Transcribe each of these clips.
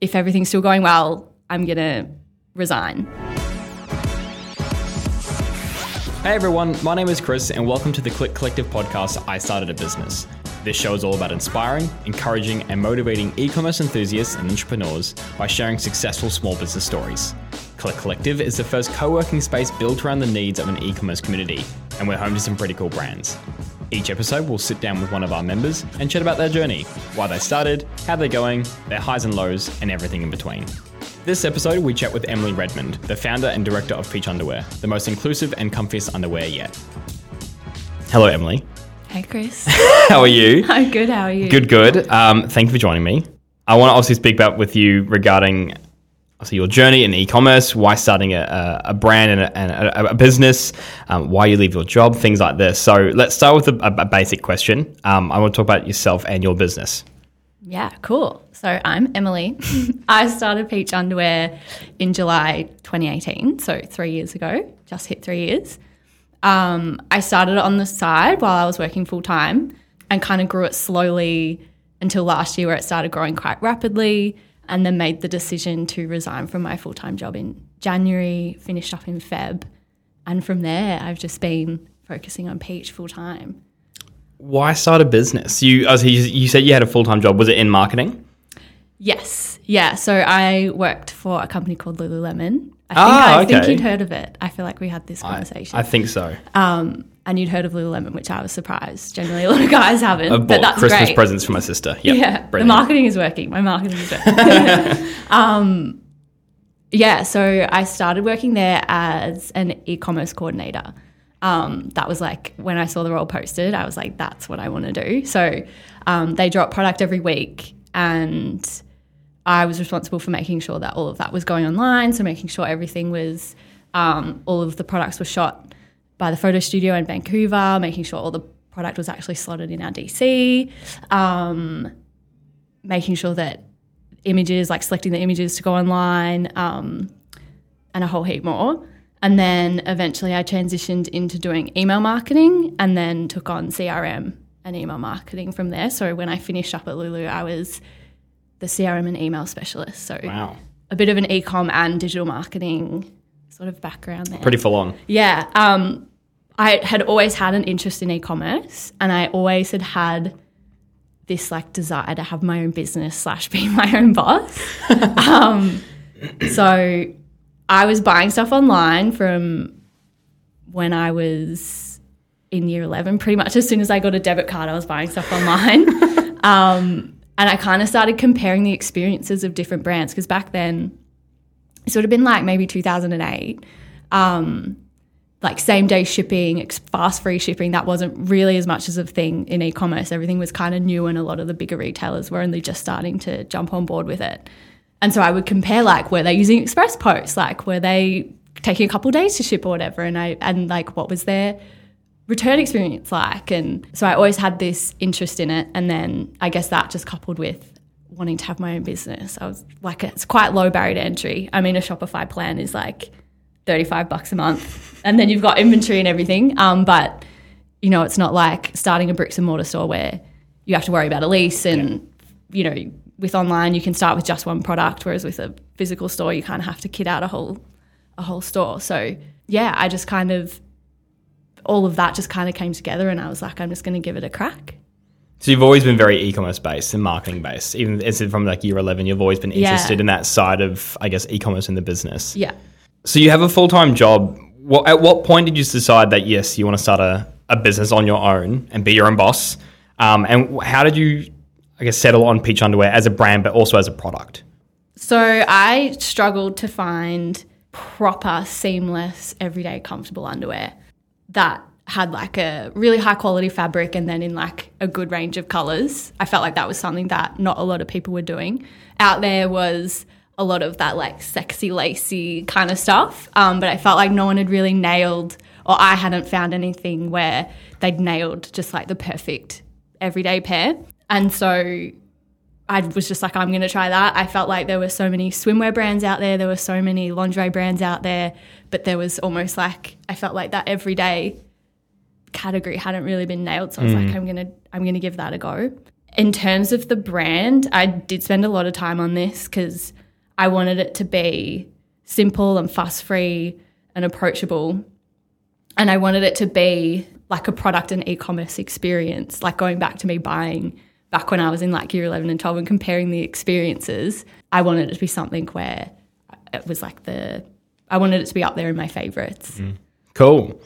if everything's still going well, I'm going to resign. Hey everyone, my name is Chris, and welcome to the Click Collective podcast. I started a business. This show is all about inspiring, encouraging, and motivating e commerce enthusiasts and entrepreneurs by sharing successful small business stories. Click Collective is the first co working space built around the needs of an e commerce community, and we're home to some pretty cool brands. Each episode, we'll sit down with one of our members and chat about their journey, why they started, how they're going, their highs and lows, and everything in between. This episode, we chat with Emily Redmond, the founder and director of Peach Underwear, the most inclusive and comfiest underwear yet. Hello, Emily. Hey, Chris. How are you? I'm good. How are you? Good, good. Um, thank you for joining me. I want to obviously speak about with you regarding obviously your journey in e-commerce, why starting a, a brand and a, and a, a business, um, why you leave your job, things like this. So let's start with a, basic question. Um, I want to talk about yourself and your business. Yeah, cool. So I'm Emily. I started Peach Underwear in July 2018, so three years ago, just hit three years. Um, I started on the side while I was working full time and kind of grew it slowly until last year where it started growing quite rapidly and then made the decision to resign from my full time job in January, finished up in Feb. And from there, I've just been focusing on Peach full time. Why start a business? You, as you said, you had a full time job. Was it in marketing? Yes. Yeah. So I worked for a company called Lululemon I think, ah, I okay. think you'd heard of it. I feel like we had this conversation. I, I think so. Um, and you'd heard of Lululemon, which I was surprised. Generally, a lot of guys haven't. I but that's Christmas great. presents for my sister. Yep, yeah, brilliant. the marketing is working. My marketing is working. um, yeah, so I started working there as an e-commerce coordinator. Um, that was like when I saw the role posted, I was like, that's what I want to do. So um, they drop product every week and I was responsible for making sure that all of that was going online. So making sure everything was, um, all of the products were shot by the photo studio in Vancouver, making sure all the product was actually slotted in our DC, um, making sure that images, like selecting the images to go online, um, and a whole heap more. And then eventually I transitioned into doing email marketing and then took on CRM and email marketing from there. So when I finished up at Lulu, I was the CRM and email specialist. So wow. a bit of an ecom and digital marketing sort of background there. Pretty full on. Yeah. Um, I had always had an interest in e-commerce and I always had had this like desire to have my own business slash be my own boss. um, so I was buying stuff online from when I was in year 11 pretty much as soon as I got a debit card I was buying stuff online um, and I kind of started comparing the experiences of different brands because back then it would have been like maybe 2008. Um, like same day shipping, fast free shipping, that wasn't really as much as a thing in e commerce. Everything was kind of new, and a lot of the bigger retailers were only just starting to jump on board with it. And so I would compare, like, were they using express post? Like, were they taking a couple days to ship or whatever? And I, and like, what was their return experience like? And so I always had this interest in it. And then I guess that just coupled with wanting to have my own business, I was like, it's quite low barrier to entry. I mean, a Shopify plan is like 35 bucks a month. And then you've got inventory and everything. Um, but, you know, it's not like starting a bricks and mortar store where you have to worry about a lease and, yeah. you know, with online you can start with just one product, whereas with a physical store you kind of have to kit out a whole a whole store. So yeah, I just kind of all of that just kind of came together and I was like, I'm just going to give it a crack. So you've always been very e-commerce based and marketing based. Even from like year 11, you've always been interested yeah. in that side of, I guess, e-commerce in the business. Yeah. So you have a full-time job. What, at what point did you decide that, yes, you want to start a, a business on your own and be your own boss? Um, and how did you, I guess, settle on Peach Underwear as a brand, but also as a product? So I struggled to find proper, seamless, everyday, comfortable underwear that had like a really high quality fabric and then in like a good range of colors. I felt like that was something that not a lot of people were doing. Out there was a lot of that like sexy, lacy kind of stuff, um, but I felt like no one had really nailed, or I hadn't found anything where they'd nailed just like the perfect everyday pair. And so I was just like, I'm going to try that. I felt like there were so many swimwear brands out there, there were so many lingerie brands out there, but there was almost like I felt like that everyday category hadn't really been nailed. So I was mm. like, I'm gonna I'm gonna give that a go. in terms of the brand, I did spend a lot of time on this because I wanted it to be simple and fuss free and approachable. And I wanted it to be like a product and e commerce experience, like going back to me buying back when I was in like year 11 and 12 and comparing the experiences. I wanted it to be something where it was like the, I wanted it to be up there in my favorites. Cool.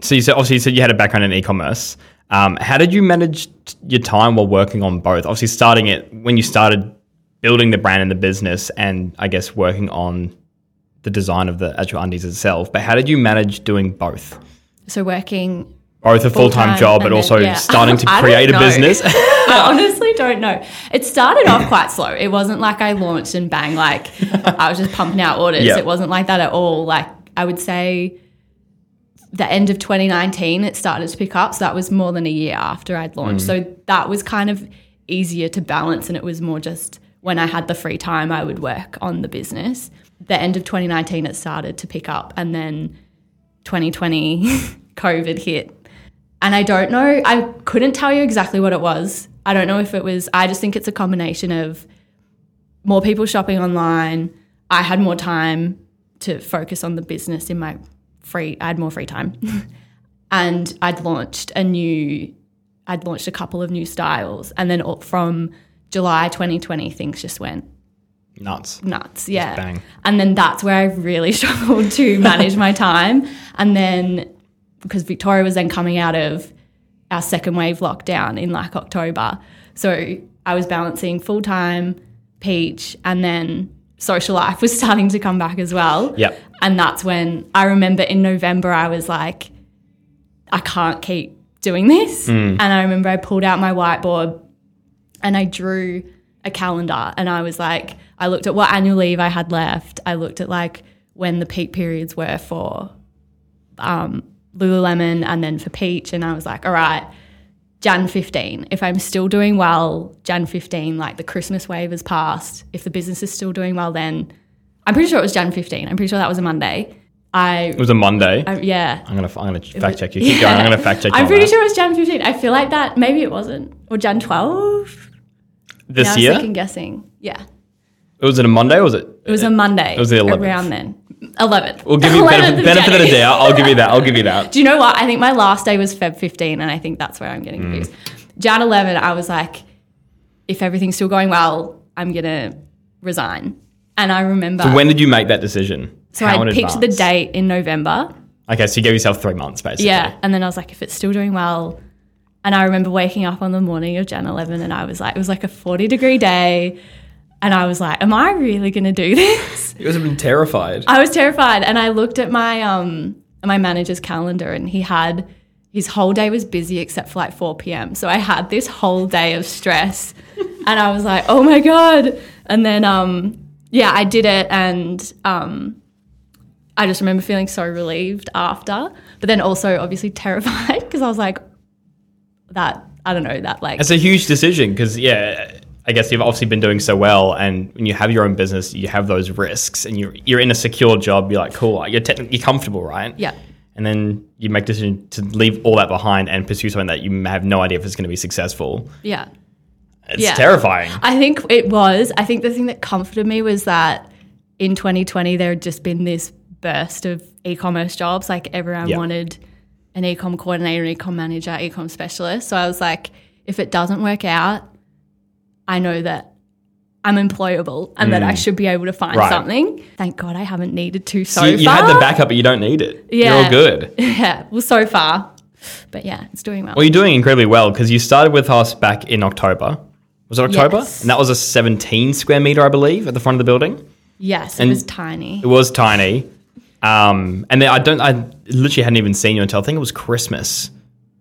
So you said obviously you said you had a background in e-commerce. Um, how did you manage your time while working on both? Obviously, starting it when you started building the brand and the business, and I guess working on the design of the actual undies itself. But how did you manage doing both? So working Both a full time job, but also yeah. starting to create a business. I honestly don't know. It started off quite slow. It wasn't like I launched and bang, like I was just pumping out orders. Yeah. It wasn't like that at all. Like I would say the end of 2019, it started to pick up. So that was more than a year after I'd launched. Mm. So that was kind of easier to balance. And it was more just when I had the free time, I would work on the business. The end of 2019, it started to pick up. And then 2020, COVID hit. And I don't know, I couldn't tell you exactly what it was. I don't know if it was, I just think it's a combination of more people shopping online. I had more time to focus on the business in my free, I had more free time. and I'd launched a new, I'd launched a couple of new styles. And then from July 2020, things just went Nuts. nuts. Yeah. bang. And then that's where I really struggled to manage my time. And then because Victoria was then coming out of our second wave lockdown in like October. So I was balancing full time, Peach, and then social life was starting to come back as well. Yep. And that's when I remember in November, I was like, I can't keep doing this. Mm. And I remember I pulled out my whiteboard and I drew a calendar and I was like, I looked at what annual leave I had left. I looked at like when the peak periods were for um, Lululemon and then for Peach. And I was like, all right, Jan 15. If I'm still doing well, Jan 15, like the Christmas wave has passed. If the business is still doing well, then I'm pretty sure it was Jan 15. I'm pretty sure that was a Monday. I, It was a Monday. I yeah. I'm gonna I'm gonna fact check you. Keep going. I'm gonna fact check. you I'm pretty that. sure it was Jan 15. I feel like that maybe it wasn't. Or Jan 12? This now year. Second guessing. Yeah. It was it a Monday? or Was it? It was a Monday. It was the 11th. Around then. 11th. We'll give you 11th benefit, of benefit of the doubt. I'll give you that. I'll give you that. Do you know what? I think my last day was Feb 15, and I think that's where I'm getting Mm. confused. Jan 11, I was like, if everything's still going well, I'm going to resign. And I remember. When did you make that decision? so How I picked the date in November. Okay, so you gave yourself three months basically. Yeah. And then I was like, if it's still doing well. And I remember waking up on the morning of Jan 11 and I was like, it was like a 40 degree day. And I was like, am I really going to do this? You guys have been terrified. I was terrified. And I looked at my, um, my manager's calendar and he had, his whole day was busy except for like 4 p.m. So I had this whole day of stress. and I was like, oh my God. And then, um, yeah, I did it. And, um, I just remember feeling so relieved after, but then also obviously terrified because I was like, that, I don't know, that like, It's a huge decision because yeah, I guess you've obviously been doing so well, and when you have your own business, you have those risks, and you're you're in a secure job. You're like, cool, you're technically comfortable, right? yeah, And then you make decision to leave all that behind and pursue something that you have no idea if it's going to be successful. yeah. It's Yeah. terrifying. I think it was. I think the thing that comforted me was that in 2020 there had just been this burst of e-commerce jobs. Like everyone Yeah. wanted an e-com coordinator, an e-com manager, e-com specialist. So I was like, if it doesn't work out, I know that I'm employable and that I should be able to find Mm. Right. something. Thank God I haven't needed to so So you, you far. had the backup, but you don't need it. You're Yeah. all good. yeah, well, so far. But yeah, it's doing well. Well, you're doing incredibly well because you started with us back in October. Was it October? Yes. And that was a 17 square meter, I believe, at the front of the building. yes, it was tiny. It was tiny. Um, and then I don't, I literally hadn't even seen you until I think it was Christmas.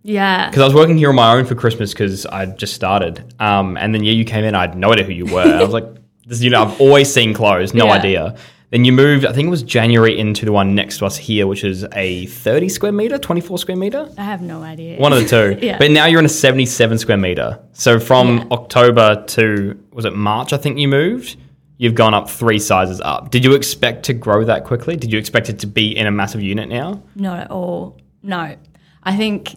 Yeah. Because I was working here on my own for Christmas because I just started. Um, and then yeah, you came in. I had no idea who you were. I was like, this, you know, I've always seen clothes, no Yeah. idea. Then you moved. I think it was January into the one next to us here, which is a 30 square meter, 24 square meter. I have no idea. One of the two. Yeah. But now you're in a 77 square meter. So from Yeah. October to was it March? I think you moved. You've gone up three sizes up. Did you expect to grow that quickly? Did you expect it to be in a massive unit now? Not at all. No. I think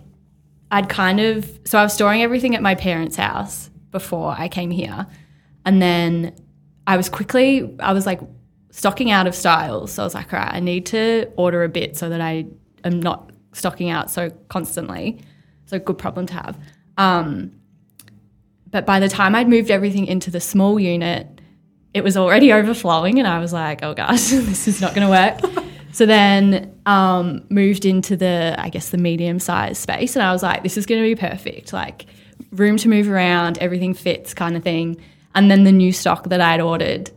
I'd kind of so I was storing everything at my parents' house before I came here. And then I was quickly, I was like stocking out of styles. So I was like, all right, I need to order a bit so that I am not stocking out so constantly. So good problem to have. Um, but by the time I'd moved everything into the small unit, it was already overflowing, and I was like, oh gosh, this is not going to work. so then um, moved into the, I guess, the medium size space, and I was like, this is going to be perfect. Like, room to move around, everything fits kind of thing. And then the new stock that I'd ordered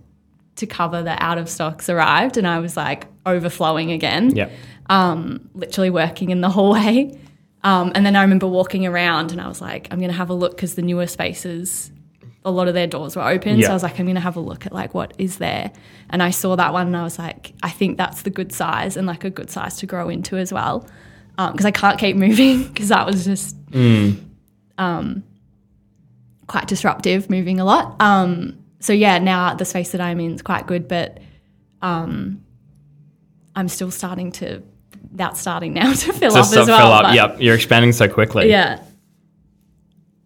to cover the out of stocks arrived, and I was like overflowing again. Yeah. Um, literally working in the hallway. Um, and then I remember walking around and I was like, I'm going to have a look because the newer spaces, a lot of their doors were open. Yeah. So I was like, I'm going to have a look at like what is there. And I saw that one and I was like, I think that's the good size and like a good size to grow into as well. Because I can't keep moving because that was just um, quite disruptive, moving a lot. Um, so yeah, now the space that I'm in is quite good, but um, I'm still starting to that's starting now to fill So up as well. fill up. but- Yep. You're expanding so quickly. Yeah.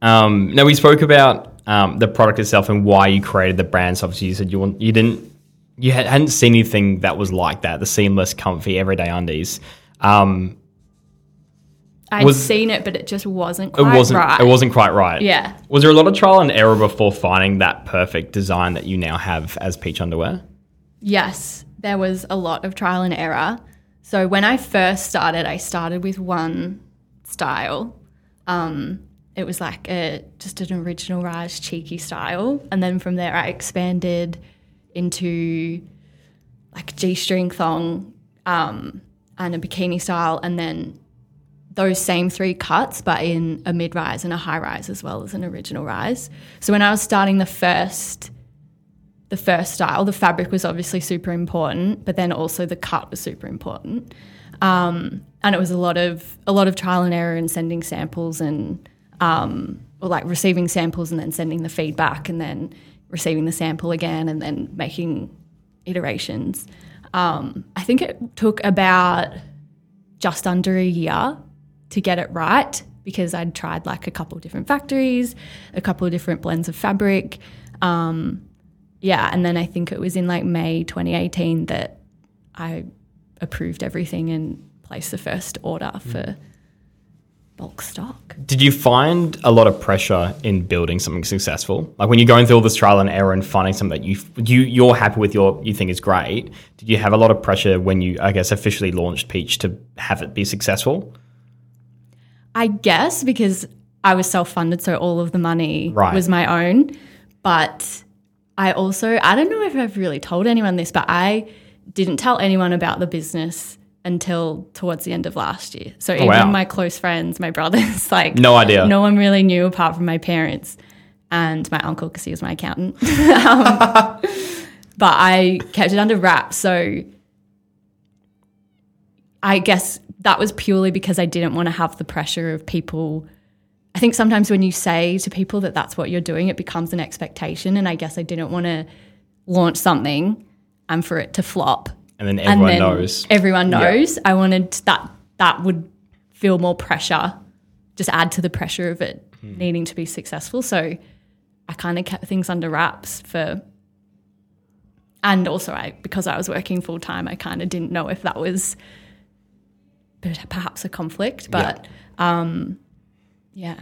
Um, now we spoke about um, the product itself and why you created the brand. So obviously you said you want you didn't you had, hadn't seen anything that was like that. The seamless, comfy, everyday undies. Um, I'd Was- seen it, but it just wasn't it wasn't right. it wasn't quite right. Yeah. Was there a lot of trial and error before finding that perfect design that you now have as peach underwear? Yes, there was a lot of trial and error. So when I first started, I started with one style. Um, it was like a just an original Raj cheeky style, and then from there I expanded into like g-string thong um, and a bikini style, and then those same three cuts, but in a mid rise and a high rise as well as an original rise. So when I was starting the first the first style, the fabric was obviously super important, but then also the cut was super important. Um, and it was a lot of a lot of trial and error and sending samples and um, or like receiving samples and then sending the feedback and then receiving the sample again and then making iterations. Um, I think it took about just under a year to get it right because I'd tried like a couple of different factories, a couple of different blends of fabric. Um, yeah, and then I think it was in like May 2018 that I approved everything and placed the first order for bulk stock. Did you find a lot of pressure in building something successful? Like when you're going through all this trial and error and finding something that you you you're happy with, your you think is great. Did you have a lot of pressure when you, I guess, officially launched Peach to have it be successful? I guess because I was self funded, so all of the money Right. was my own. But I also, I don't know if I've really told anyone this, but I didn't tell anyone about the business until towards the end of last year. So even Oh, wow. my close friends, my brothers, like No idea. no one really knew apart from my parents and my uncle because he was my accountant. um, but I kept it under wraps. So I guess that was purely because I didn't want to have the pressure of people. I think sometimes when you say to people that that's what you're doing, it becomes an expectation. And I guess I didn't want to launch something and for it to flop. And then everyone and then knows. Everyone Yeah. knows. I wanted that that would feel more pressure, just add to the pressure of it Hmm. needing to be successful. So I kind of kept things under wraps for and also I because I was working full time, I kind of didn't know if that was perhaps a conflict, but um yeah.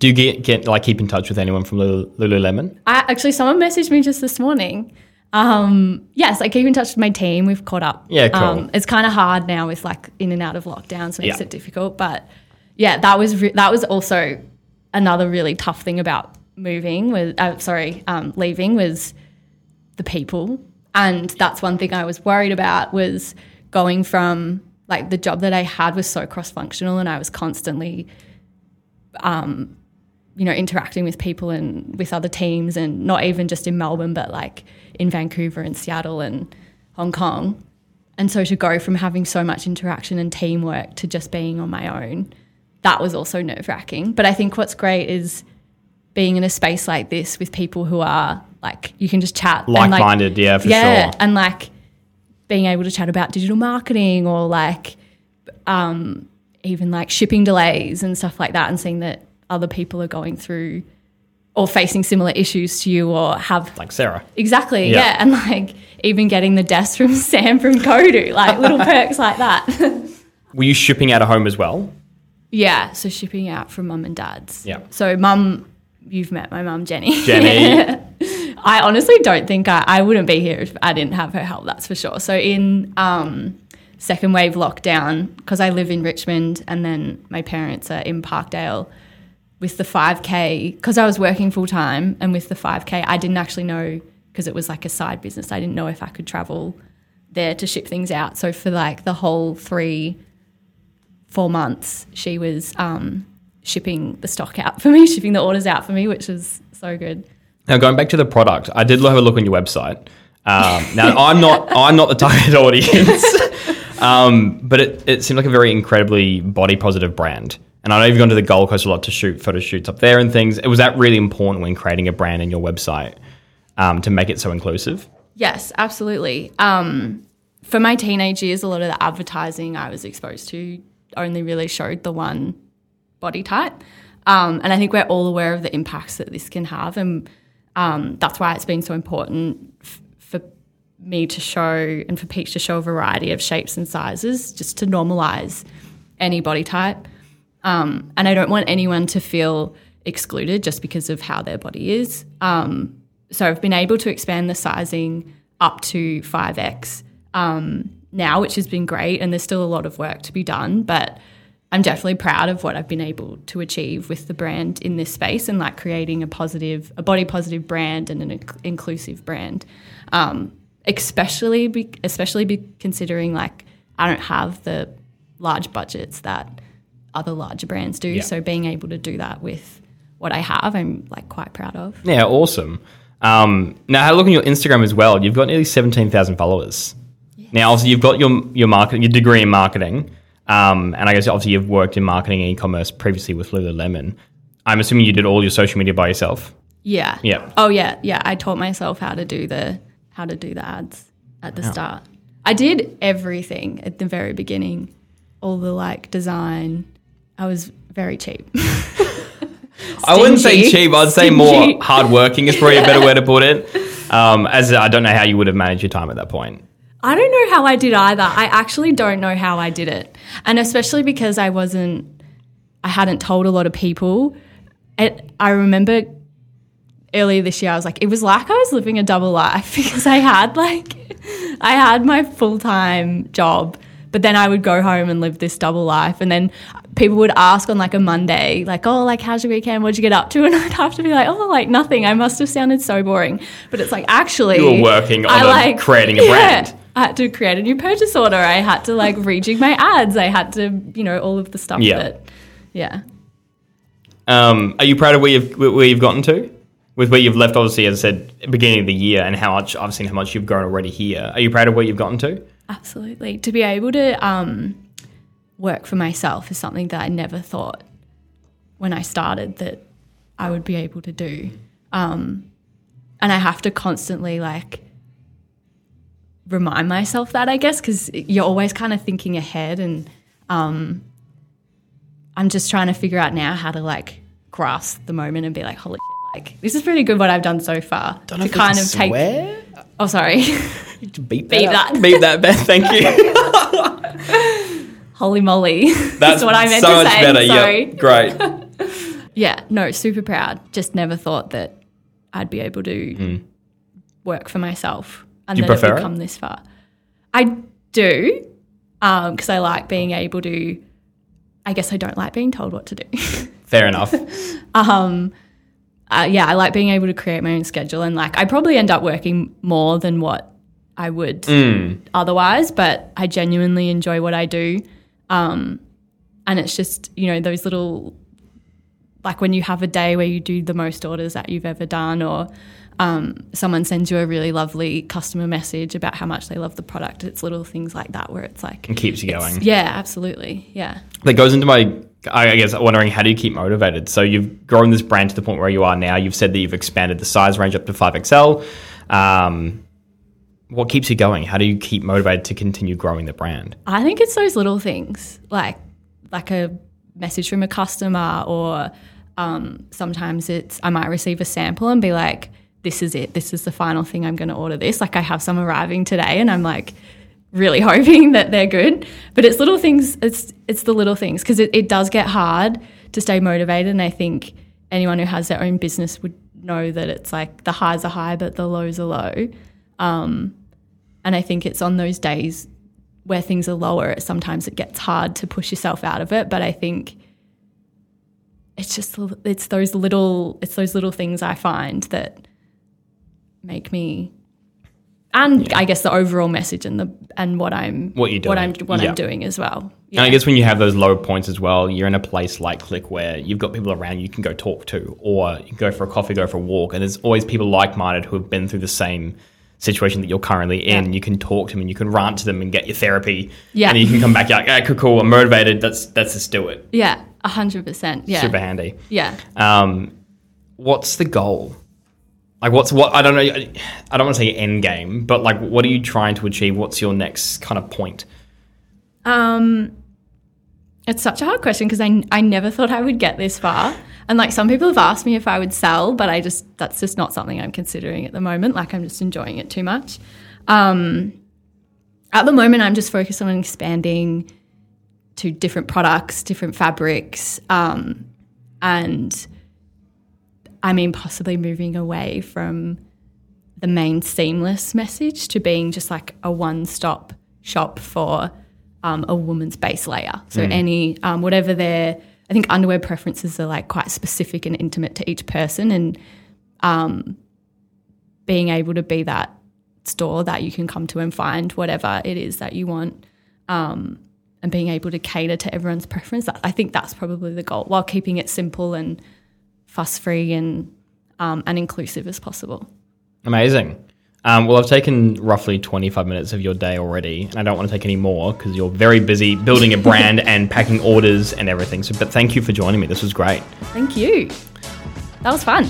Do you get, get like keep in touch with anyone from Lululemon? I actually someone messaged me just this morning. Um, yes, I keep in touch with my team. We've caught up. Yeah, cool. Um, it's kind of hard now with like in and out of lockdowns, so makes Yeah. it difficult. But yeah, that was re- that was also another really tough thing about moving. Was uh, sorry, um, leaving was the people, and that's one thing I was worried about was going from like the job that I had was so cross functional, and I was constantly you know, interacting with people and with other teams, and not even just in Melbourne, but like in Vancouver and Seattle and Hong Kong. And so to go from having so much interaction and teamwork to just being on my own, that was also nerve wracking. But I think what's great is being in a space like this with people who are like, you can just chat. and, Like like, minded, yeah, for yeah, sure. and like being able to chat about digital marketing or like um, even like shipping delays and stuff like that, and seeing that other people are going through or facing similar issues to you or have Like Sarah. exactly Yeah. yeah. and like even getting the desk from Sam from Kodu like little perks like that Were you shipping out of home as well? yeah so shipping out from mum and dad's Yeah. so mum you've met my mum Jenny Jenny. I honestly don't think I, I wouldn't be here if I didn't have her help that's for sure so in um second wave lockdown because I live in Richmond and then my parents are in Parkdale with the 5k because I was working full time and with the 5k I didn't actually know because it was like a side business. I didn't know if I could travel there to ship things out. So for like the whole 3 4 months she was um shipping the stock out for me shipping the orders out for me which was so good. Now going back to the product, I did have a look on your website. Um, now I'm not I'm not the target audience, um, but it, it seemed like a very incredibly body positive brand. And I know you've gone to the Gold Coast a lot to shoot photo shoots up there and things. It Was that really important when creating a brand and your website um, to make it so inclusive? Yes, absolutely. Um, for my teenage years, a lot of the advertising I was exposed to only really showed the one body type. Um, and I think we're all aware of the impacts that this can have. And um, that's why it's been so important f- me to show and for Peach to show a variety of shapes and sizes just to normalize any body type. Um, and I don't want anyone to feel excluded just because of how their body is. Um, so I've been able to expand the sizing up to 5x um, now, which has been great. And there's still a lot of work to be done, but I'm definitely proud of what I've been able to achieve with the brand in this space and like creating a positive, a body positive brand and an inc- inclusive brand. Um, especially, be, especially be considering like I don't have the large budgets that other larger brands do. Yeah. So being able to do that with what I have, I'm like quite proud of. Yeah, awesome. Um, now, I had a look on your Instagram as well. You've got nearly 17,000 followers. Now, obviously, you've got your, your market, your degree in marketing. Um, and I guess obviously you've worked in marketing and e-commerce previously with Lululemon. I'm assuming you did all your social media by yourself. Yeah. Yeah. Oh yeah, yeah. I taught myself how to do the how to do the ads at the start. I did everything at the very beginning, all the like design. I was very cheap. I wouldn't say cheap. I'd say Stingy. more hardworking is probably a better way to put it. Um, as I don't know how you would have managed your time at that point. I don't know how I did either. I actually don't know how I did it. And especially because I wasn't, I hadn't told a lot of people. It, I remember earlier this year, I was like, it was like I was living a double life because I had like, I had my full time job, but then I would go home and live this double life. And then people would ask on like a Monday, like, oh, like, how's your weekend? What'd you get up to? And I'd have to be like, oh, like nothing. I must have sounded so boring. But it's like, actually, You were working on I like creating a brand. I had to create a new purchase order. I had to like rejig my ads. I had to, you know, all of the stuff Yeah. that, yeah. Um, are you proud of where you've where you've gotten to? With where you've left, obviously, as I said, beginning of the year, and how much I've seen how much you've grown already here. Are you proud of where you've gotten to? Absolutely. To be able to um, work for myself is something that I never thought when I started that I would be able to do. Um, and I have to constantly like remind myself that, I guess, because you're always kind of thinking ahead. And um, I'm just trying to figure out now how to like grasp the moment and be like, holy like this is pretty good what I've done so far. to kind of take. Oh, sorry. Beep, Beep that. that. Beep that, Beth. Thank you. Holy moly. That's what I meant so to much say. better. Sorry. Yeah, great. Yeah, no, super proud. Just never thought that I'd be able to mm. work for myself and. Do you that prefer it it? would come this far. I do, um, because I like being able to. I guess I don't like being told what to do. Fair enough. Um, uh, yeah, I like being able to create my own schedule and like I probably end up working more than what I would Mm. otherwise, but I genuinely enjoy what I do. Um, and it's just, you know, those little, like when you have a day where you do the most orders that you've ever done, or um, someone sends you a really lovely customer message about how much they love the product. It's little things like that where it's like, And keeps you going. yeah, absolutely. Yeah. that goes into my I guess wondering how do you keep motivated? So you've grown this brand to the point where you are now. You've said that you've expanded the size range up to five XL. Um, what keeps you going? How do you keep motivated to continue growing the brand? I think it's those little things like like a message from a customer or Um, sometimes it's I might receive a sample and be like, "This is it. This is the final thing. I'm going to order this." Like I have some arriving today, and I'm like really hoping that they're good. But it's little things. It's it's the little things because it, it does get hard to stay motivated, and I think anyone who has their own business would know that it's like the highs are high, but the lows are low. Um, and I think it's on those days where things are lower, sometimes it gets hard to push yourself out of it. But I think it's just it's those little it's those little things I find that make me and yeah. I guess the overall message and the and what I'm what you're doing. what I'm what yeah. I'm doing as well. Yeah. And I guess when you have those low points as well, you're in a place like Click where you've got people around you can go talk to, or you can go for a coffee, go for a walk, and there's always people like minded who have been through the same situation that you're currently in. You can talk to them and you can rant to them and get your therapy. Yeah. And you can come back like, okay, cool, cool, I'm motivated. Let's let's just do it. Yeah, hundred percent. Yeah. Super handy. Yeah. Um, what's the goal? Like, what's what? I don't know. I don't want to say end game, but like, what are you trying to achieve? What's your next kind of point? Um, it's such a hard question because I I never thought I would get this far. And like some people have asked me if I would sell, but I just that's just not something I'm considering at the moment. Like I'm just enjoying it too much. Um, at the moment, I'm just focused on expanding to different products, different fabrics, um, and I mean, possibly moving away from the main seamless message to being just like a one stop shop for um, a woman's base layer. So, mm. any, um, whatever their, I think underwear preferences are like quite specific and intimate to each person. And um, being able to be that store that you can come to and find whatever it is that you want. Um, and being able to cater to everyone's preference. I think that's probably the goal while keeping it simple and fuss free and um, and inclusive as possible. Amazing. Um, well, I've taken roughly 25 minutes of your day already, and I don't want to take any more because you're very busy building a brand and packing orders and everything. So, but thank you for joining me. This was great. Thank you. That was fun.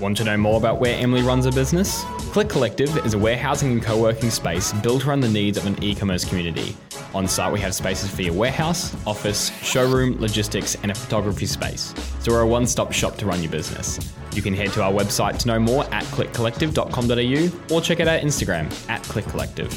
Want to know more about where Emily runs a business? Click Collective is a warehousing and co working space built around the needs of an e commerce community. On site, we have spaces for your warehouse, office, showroom, logistics, and a photography space. So we're a one stop shop to run your business. You can head to our website to know more at clickcollective.com.au or check out our Instagram at clickcollective.